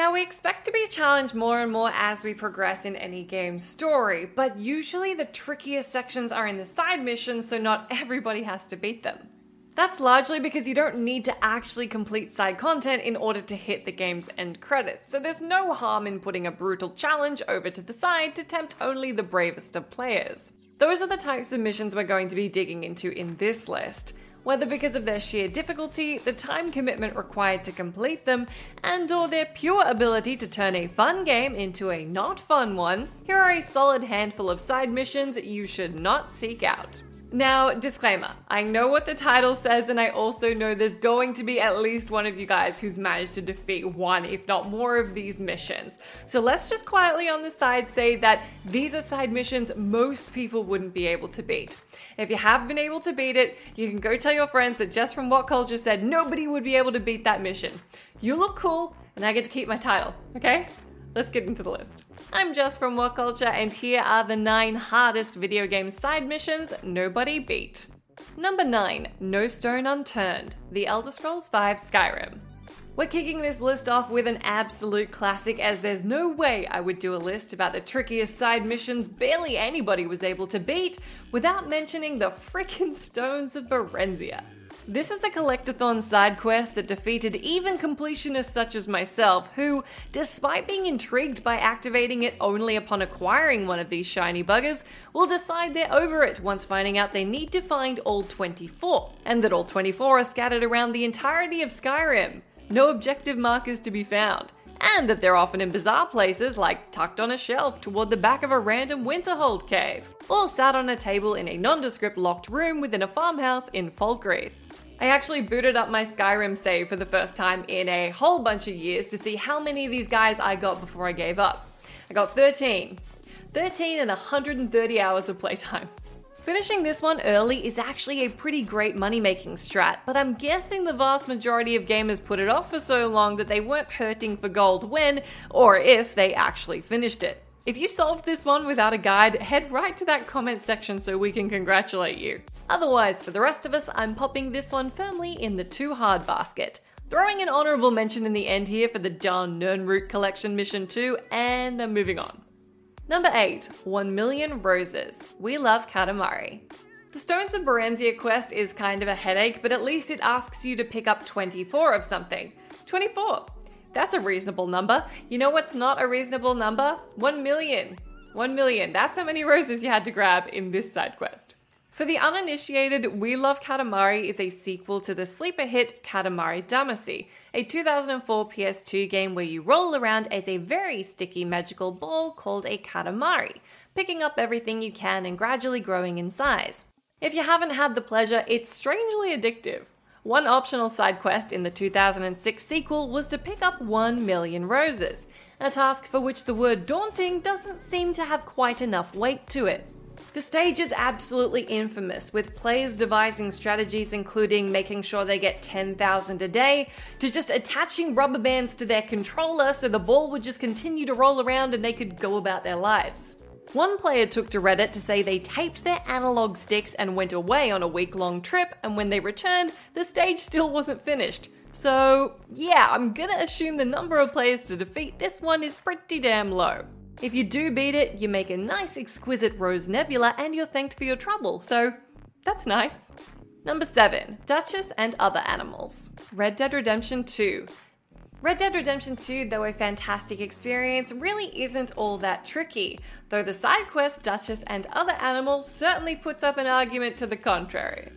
Now, we expect to be challenged more and more as we progress in any game's story, but usually the trickiest sections are in the side missions, so not everybody has to beat them. That's largely because you don't need to actually complete side content in order to hit the game's end credits, so there's no harm in putting a brutal challenge over to the side to tempt only the bravest of players. Those are the types of missions we're going to be digging into in this list. Whether because of their sheer difficulty, the time commitment required to complete them, and or their pure ability to turn a fun game into a not fun one, here are a solid handful of side missions you should not seek out. Now, disclaimer I know what the title says, and I also know there's going to be at least one of you guys who's managed to defeat one, if not more, of these missions. So let's just quietly on the side say that these are side missions most people wouldn't be able to beat. If you have been able to beat it, you can go tell your friends that just from what culture said nobody would be able to beat that mission. You look cool, and I get to keep my title, okay? Let's get into the list. I'm Jess from What Culture, and here are the 9 hardest video game side missions nobody beat. Number 9 No Stone Unturned The Elder Scrolls V Skyrim. We're kicking this list off with an absolute classic, as there's no way I would do a list about the trickiest side missions barely anybody was able to beat without mentioning the frickin' Stones of Barenziah. This is a collectathon side quest that defeated even completionists such as myself, who, despite being intrigued by activating it only upon acquiring one of these shiny buggers, will decide they're over it once finding out they need to find all 24, and that all 24 are scattered around the entirety of Skyrim. No objective markers to be found. And that they're often in bizarre places like tucked on a shelf toward the back of a random Winterhold cave, or sat on a table in a nondescript locked room within a farmhouse in Falkreath. I actually booted up my Skyrim save for the first time in a whole bunch of years to see how many of these guys I got before I gave up. I got 13. 13 and 130 hours of playtime. Finishing this one early is actually a pretty great money making strat, but I'm guessing the vast majority of gamers put it off for so long that they weren't hurting for gold when, or if, they actually finished it. If you solved this one without a guide, head right to that comment section so we can congratulate you. Otherwise, for the rest of us, I'm popping this one firmly in the too hard basket. Throwing an honourable mention in the end here for the Darn Nirnroot Collection Mission 2, and I'm moving on. Number 8 1 Million Roses. We love Katamari. The Stones of Barenziah quest is kind of a headache, but at least it asks you to pick up 24 of something. 24! That's a reasonable number. You know what's not a reasonable number? 1 million. 1 million. That's how many roses you had to grab in this side quest. For the uninitiated, We Love Katamari is a sequel to the sleeper hit Katamari Damacy, a 2004 PS2 game where you roll around as a very sticky magical ball called a Katamari, picking up everything you can and gradually growing in size. If you haven't had the pleasure, it's strangely addictive. One optional side quest in the 2006 sequel was to pick up 1 million roses, a task for which the word daunting doesn't seem to have quite enough weight to it. The stage is absolutely infamous, with players devising strategies including making sure they get 10,000 a day, to just attaching rubber bands to their controller so the ball would just continue to roll around and they could go about their lives. One player took to Reddit to say they taped their analog sticks and went away on a week long trip, and when they returned, the stage still wasn't finished. So, yeah, I'm gonna assume the number of players to defeat this one is pretty damn low. If you do beat it, you make a nice exquisite rose nebula and you're thanked for your trouble, so that's nice. Number 7. Duchess and Other Animals. Red Dead Redemption 2. Red Dead Redemption 2, though a fantastic experience, really isn't all that tricky, though the side quest Duchess and Other Animals certainly puts up an argument to the contrary.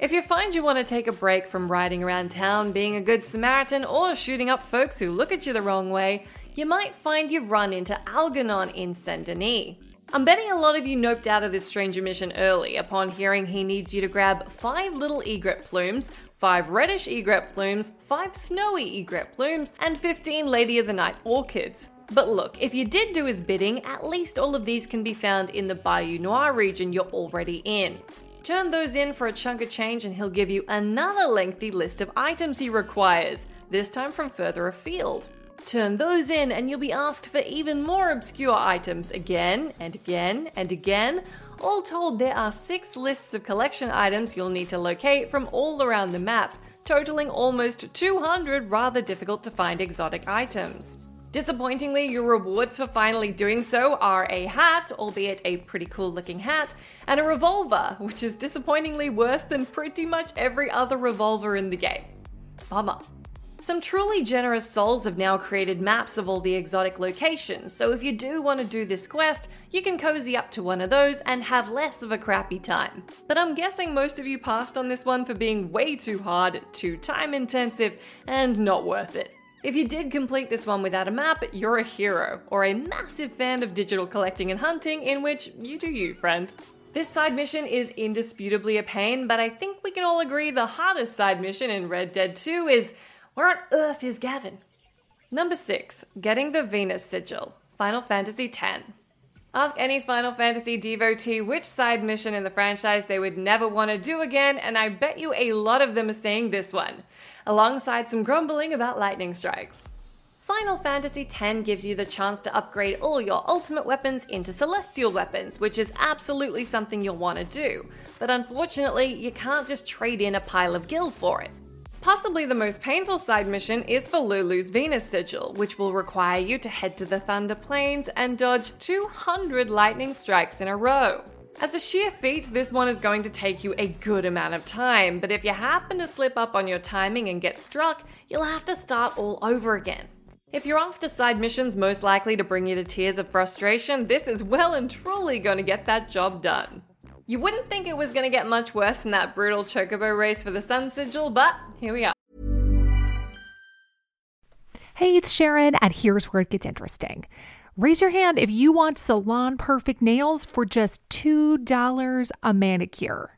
If you find you want to take a break from riding around town, being a good Samaritan, or shooting up folks who look at you the wrong way, you might find you've run into Algernon in Saint Denis. I'm betting a lot of you noped out of this stranger mission early upon hearing he needs you to grab 5 little egret plumes, 5 reddish egret plumes, 5 snowy egret plumes, and 15 Lady of the Night orchids. But look, if you did do his bidding, at least all of these can be found in the Bayou Noir region you're already in. Turn those in for a chunk of change and he'll give you another lengthy list of items he requires, this time from further afield. Turn those in, and you'll be asked for even more obscure items again and again and again. All told, there are six lists of collection items you'll need to locate from all around the map, totaling almost 200 rather difficult to find exotic items. Disappointingly, your rewards for finally doing so are a hat, albeit a pretty cool looking hat, and a revolver, which is disappointingly worse than pretty much every other revolver in the game. Bummer. Some truly generous souls have now created maps of all the exotic locations, so if you do want to do this quest, you can cozy up to one of those and have less of a crappy time. But I'm guessing most of you passed on this one for being way too hard, too time intensive, and not worth it. If you did complete this one without a map, you're a hero, or a massive fan of digital collecting and hunting, in which you do you, friend. This side mission is indisputably a pain, but I think we can all agree the hardest side mission in Red Dead 2 is where on earth is Gavin? Number 6. Getting the Venus Sigil. Final Fantasy X. Ask any Final Fantasy devotee which side mission in the franchise they would never want to do again, and I bet you a lot of them are saying this one, alongside some grumbling about lightning strikes. Final Fantasy X gives you the chance to upgrade all your ultimate weapons into celestial weapons, which is absolutely something you'll want to do. But unfortunately, you can't just trade in a pile of gil for it. Possibly the most painful side mission is for Lulu's Venus Sigil, which will require you to head to the Thunder Plains and dodge 200 lightning strikes in a row. As a sheer feat, this one is going to take you a good amount of time, but if you happen to slip up on your timing and get struck, you'll have to start all over again. If you're after side missions most likely to bring you to tears of frustration, this is well and truly going to get that job done. You wouldn't think it was going to get much worse than that brutal chocobo race for the Sun Sigil, but here we are. Hey, it's Sharon, and here's where it gets interesting. Raise your hand if you want salon perfect nails for just $2 a manicure.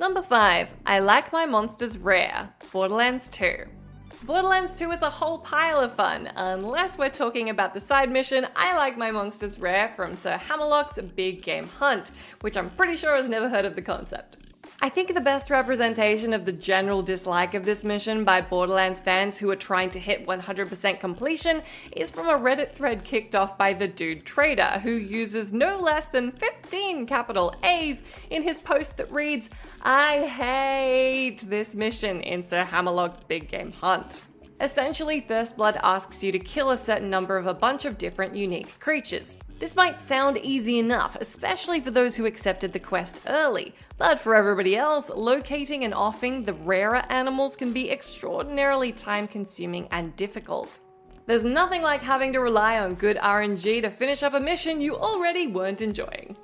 Number 5. I like my monsters rare. Borderlands 2. Borderlands 2 is a whole pile of fun, unless we're talking about the side mission I Like My Monsters Rare from Sir Hammerlock's Big Game Hunt, which I'm pretty sure has never heard of the concept. I think the best representation of the general dislike of this mission by Borderlands fans who are trying to hit 100% completion is from a Reddit thread kicked off by the Dude Trader, who uses no less than 15 capital A's in his post that reads, I hate this mission in Sir Hammerlock's Big Game Hunt. Essentially, Thirstblood asks you to kill a certain number of a bunch of different unique creatures. This might sound easy enough, especially for those who accepted the quest early, but for everybody else, locating and offing the rarer animals can be extraordinarily time consuming and difficult. There's nothing like having to rely on good RNG to finish up a mission you already weren't enjoying.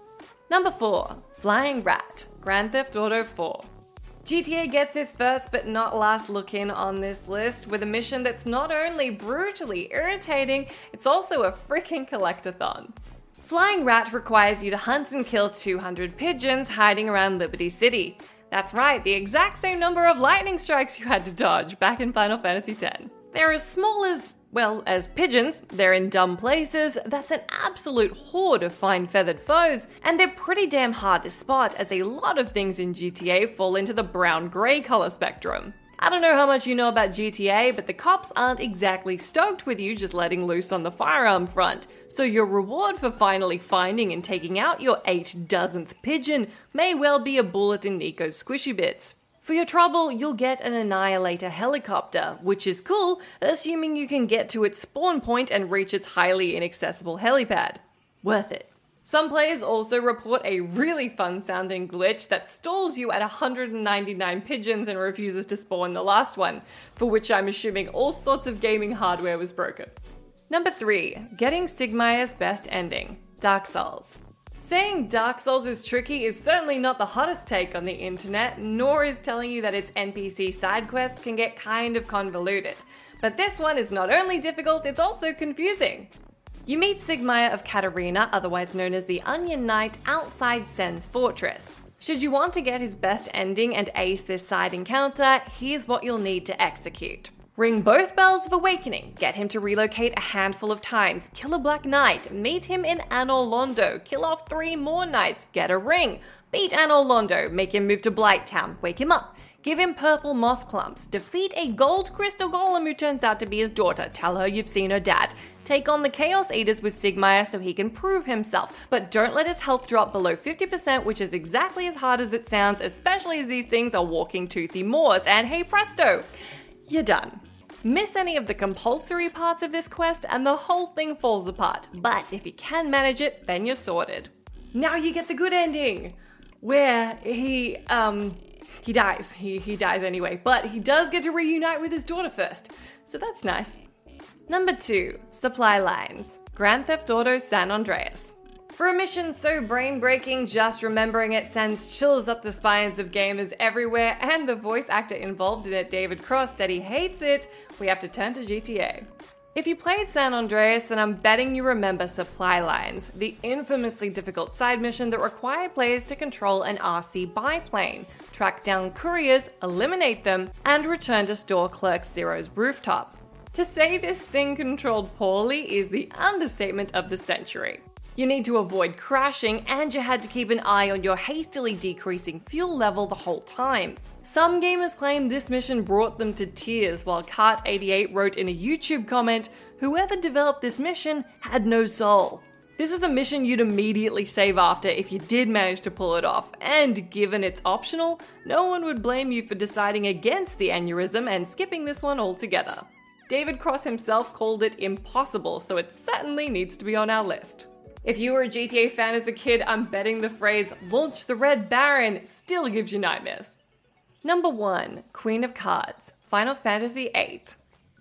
Number 4 Flying Rat, Grand Theft Auto 4. GTA gets its first but not last look in on this list with a mission that's not only brutally irritating, it's also a freaking collectathon. Flying Rat requires you to hunt and kill 200 pigeons hiding around Liberty City. That's right, the exact same number of lightning strikes you had to dodge back in Final Fantasy X. They're as small as, well, as pigeons, they're in dumb places, that's an absolute horde of fine feathered foes, and they're pretty damn hard to spot as a lot of things in GTA fall into the brown grey colour spectrum. I don't know how much you know about GTA, but the cops aren't exactly stoked with you just letting loose on the firearm front. So your reward for finally finding and taking out your eight dozenth pigeon may well be a bullet in Niko's squishy bits. For your trouble, you'll get an Annihilator helicopter, which is cool, assuming you can get to its spawn point and reach its highly inaccessible helipad. Worth it. Some players also report a really fun sounding glitch that stalls you at 199 pigeons and refuses to spawn the last one, for which I'm assuming all sorts of gaming hardware was broken. Number 3. Getting Siegmeyer's best ending Dark Souls. Saying Dark Souls is tricky is certainly not the hottest take on the internet, nor is telling you that its NPC side quests can get kind of convoluted. But this one is not only difficult, it's also confusing. You meet Siegmeyer of Catarina, otherwise known as the Onion Knight, outside Sen's fortress. Should you want to get his best ending and ace this side encounter, here's what you'll need to execute. Ring both bells of awakening, get him to relocate a handful of times, kill a black knight, meet him in Anor Londo, kill off three more knights, get a ring, beat Anor Londo, make him move to Blighttown, wake him up, Give him purple moss clumps. Defeat a gold crystal golem who turns out to be his daughter. Tell her you've seen her dad. Take on the Chaos Eaters with Siegmeyer so he can prove himself. But don't let his health drop below 50%, which is exactly as hard as it sounds, especially as these things are walking toothy moors. And hey presto, you're done. Miss any of the compulsory parts of this quest, and the whole thing falls apart. But if you can manage it, then you're sorted. Now you get the good ending, where he, um, he dies. He, he dies anyway, but he does get to reunite with his daughter first, so that's nice. Number 2 Supply Lines Grand Theft Auto San Andreas. For a mission so brain breaking, just remembering it sends chills up the spines of gamers everywhere, and the voice actor involved in it, David Cross, said he hates it, we have to turn to GTA. If you played San Andreas, then I'm betting you remember Supply Lines, the infamously difficult side mission that required players to control an RC biplane, track down couriers, eliminate them, and return to store clerk Zero's rooftop. To say this thing controlled poorly is the understatement of the century. You need to avoid crashing, and you had to keep an eye on your hastily decreasing fuel level the whole time. Some gamers claim this mission brought them to tears, while Cart88 wrote in a YouTube comment Whoever developed this mission had no soul. This is a mission you'd immediately save after if you did manage to pull it off, and given it's optional, no one would blame you for deciding against the aneurysm and skipping this one altogether. David Cross himself called it impossible, so it certainly needs to be on our list. If you were a GTA fan as a kid, I'm betting the phrase launch the Red Baron still gives you nightmares. Number 1 Queen of Cards, Final Fantasy VIII.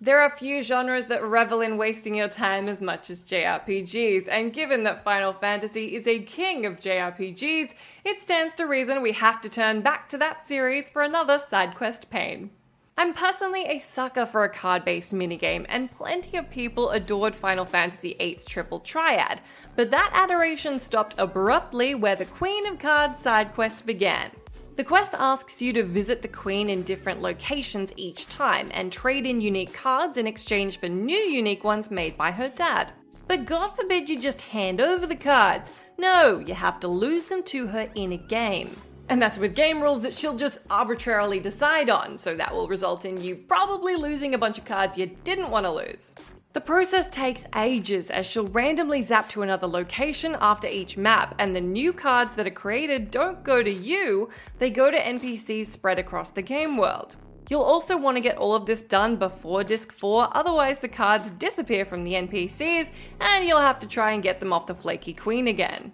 There are few genres that revel in wasting your time as much as JRPGs, and given that Final Fantasy is a king of JRPGs, it stands to reason we have to turn back to that series for another side quest pain. I'm personally a sucker for a card based minigame, and plenty of people adored Final Fantasy VIII's Triple Triad, but that adoration stopped abruptly where the Queen of Cards side quest began. The quest asks you to visit the Queen in different locations each time and trade in unique cards in exchange for new unique ones made by her dad. But God forbid you just hand over the cards. No, you have to lose them to her in a game. And that's with game rules that she'll just arbitrarily decide on, so that will result in you probably losing a bunch of cards you didn't want to lose. The process takes ages as she'll randomly zap to another location after each map, and the new cards that are created don't go to you, they go to NPCs spread across the game world. You'll also want to get all of this done before Disc 4, otherwise, the cards disappear from the NPCs and you'll have to try and get them off the flaky queen again.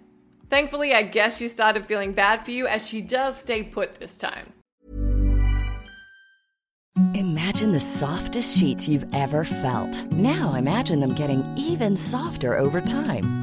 Thankfully, I guess she started feeling bad for you as she does stay put this time. Imagine the softest sheets you've ever felt. Now imagine them getting even softer over time.